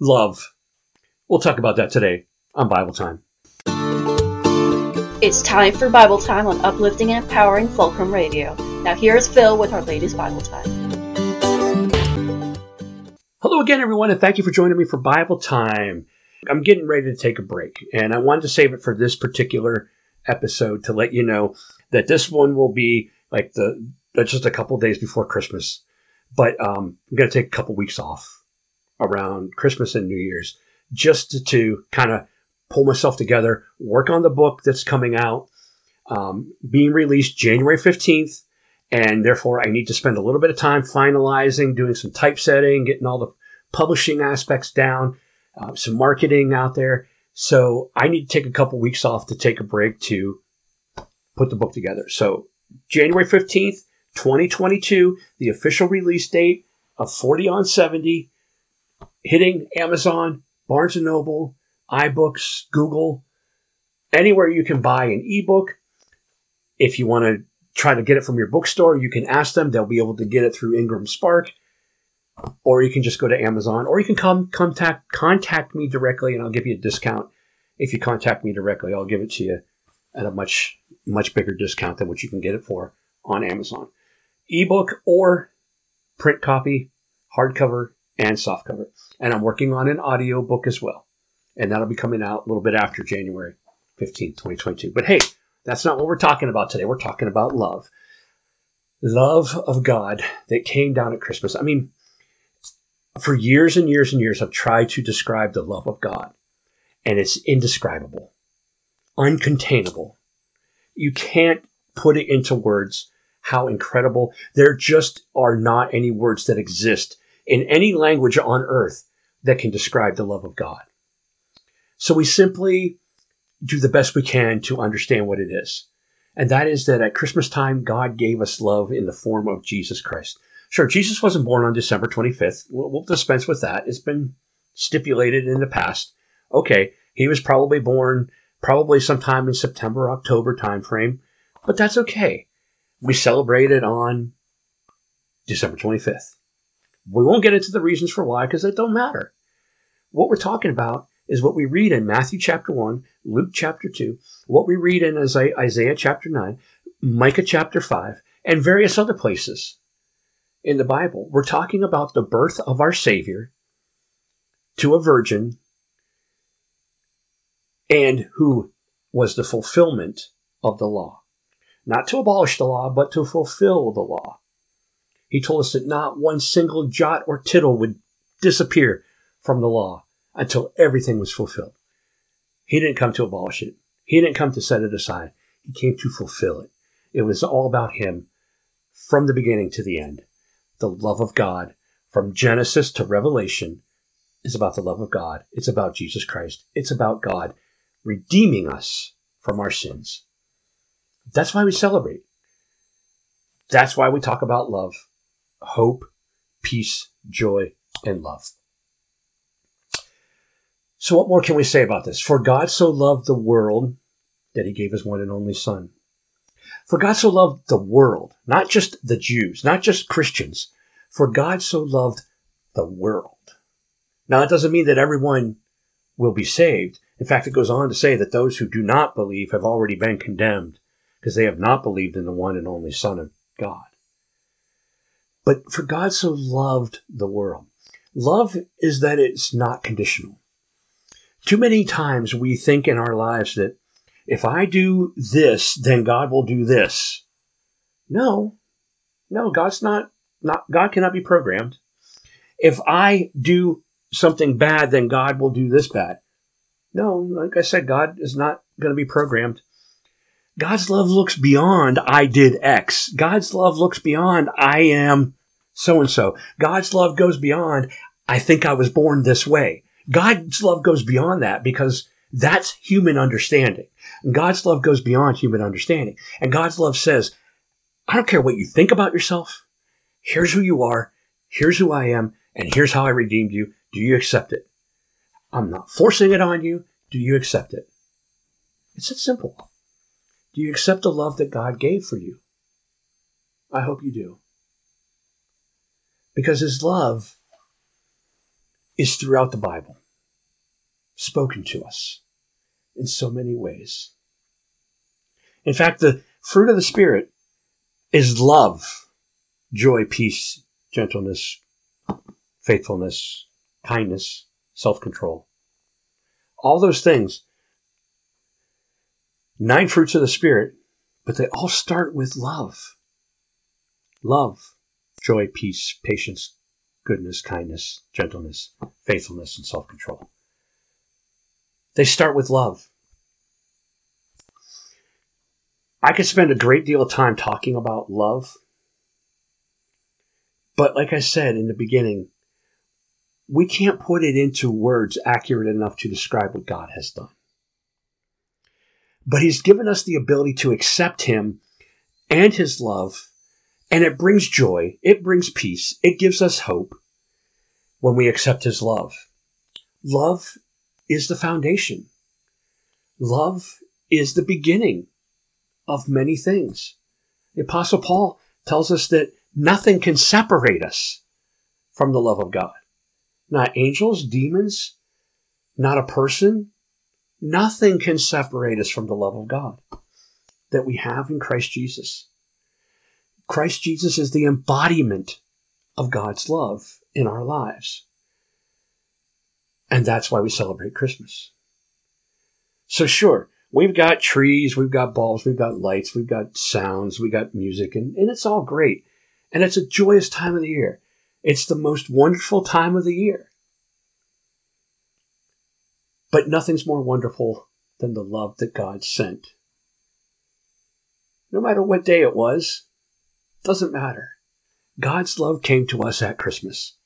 love. We'll talk about that today on Bible Time. It's time for Bible Time on Uplifting and Empowering Fulcrum Radio. Now, here's Phil with our latest Bible Time. Hello again, everyone, and thank you for joining me for Bible Time. I'm getting ready to take a break, and I wanted to save it for this particular episode to let you know that this one will be like the just a couple days before Christmas. But um, I'm going to take a couple weeks off around Christmas and New Year's just to, to kind of pull myself together, work on the book that's coming out, um, being released January 15th. And therefore, I need to spend a little bit of time finalizing, doing some typesetting, getting all the publishing aspects down, uh, some marketing out there. So I need to take a couple weeks off to take a break to put the book together. So January 15th, 2022, the official release date of 40 on 70, hitting Amazon, Barnes & Noble, iBooks, Google, anywhere you can buy an ebook. If you want to try to get it from your bookstore, you can ask them. They'll be able to get it through Ingram Spark. Or you can just go to Amazon, or you can come contact contact me directly, and I'll give you a discount. If you contact me directly, I'll give it to you at a much much bigger discount than what you can get it for on Amazon. Ebook or print copy, hardcover, and softcover. And I'm working on an audio book as well and that'll be coming out a little bit after January 15th, 2022. But hey, that's not what we're talking about today. We're talking about love. Love of God that came down at Christmas. I mean, for years and years and years, I've tried to describe the love of God, and it's indescribable, uncontainable. You can't put it into words how incredible. There just are not any words that exist in any language on earth that can describe the love of God. So we simply do the best we can to understand what it is. And that is that at Christmas time, God gave us love in the form of Jesus Christ. Sure, Jesus wasn't born on December 25th. We'll, dispense with that. It's been stipulated in the past. Okay, he was probably born probably sometime in September, October timeframe, but that's okay. We celebrate it on December 25th. We won't get into the reasons for why because it don't matter. What we're talking about is what we read in Matthew chapter 1, Luke chapter 2, what we read in Isaiah chapter 9, Micah chapter 5, and various other places in the Bible. We're talking about the birth of our Savior to a virgin and who was the fulfillment of the law. Not to abolish the law, but to fulfill the law. He told us that not one single jot or tittle would disappear from the law until everything was fulfilled. He didn't come to abolish it. He didn't come to set it aside. He came to fulfill it. It was all about him from the beginning to the end. The love of God from Genesis to Revelation is about the love of God. It's about Jesus Christ. It's about God redeeming us from our sins. That's why we celebrate. That's why we talk about love, hope, peace, joy, and love. So, what more can we say about this? For God so loved the world that he gave his one and only Son. For God so loved the world, not just the Jews, not just Christians. For God so loved the world. Now, it doesn't mean that everyone will be saved. In fact, it goes on to say that those who do not believe have already been condemned because they have not believed in the one and only Son of God. But for God so loved the world. Love is that it's not conditional. Too many times we think in our lives that if I do this, then God will do this. No, no, God's not, not, God cannot be programmed. If I do something bad, then God will do this bad. No, like I said, God is not going to be programmed. God's love looks beyond I did X. God's love looks beyond I am so and so. God's love goes beyond I think I was born this way. God's love goes beyond that because that's human understanding. And God's love goes beyond human understanding. And God's love says, I don't care what you think about yourself. Here's who you are. Here's who I am. And here's how I redeemed you. Do you accept it? I'm not forcing it on you. Do you accept it? It's that simple. Do you accept the love that God gave for you? I hope you do. Because His love is throughout the Bible, spoken to us in so many ways. In fact, the fruit of the Spirit is love, joy, peace, gentleness, faithfulness, kindness, self control. All those things. Nine fruits of the Spirit, but they all start with love. Love, joy, peace, patience, goodness, kindness, gentleness, faithfulness, and self control. They start with love. I could spend a great deal of time talking about love. But like I said in the beginning, we can't put it into words accurate enough to describe what God has done. But He's given us the ability to accept Him and His love, and it brings joy, it brings peace, it gives us hope when we accept His love. Love is the foundation. Love is the beginning of many things. The Apostle Paul tells us that nothing can separate us from the love of God. Not angels, demons, not a person. Nothing can separate us from the love of God that we have in Christ Jesus. Christ Jesus is the embodiment of God's love in our lives. And that's why we celebrate Christmas. So sure, we've got trees, we've got balls, we've got lights, we've got sounds, we've got music, and, and it's all great. And it's a joyous time of the year. It's the most wonderful time of the year. But nothing's more wonderful than the love that God sent. No matter what day it was, doesn't matter. God's love came to us at Christmas.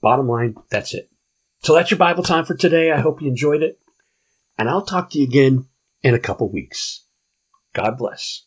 Bottom line, that's it. So that's your Bible time for today. I hope you enjoyed it. And I'll talk to you again in a couple weeks. God bless.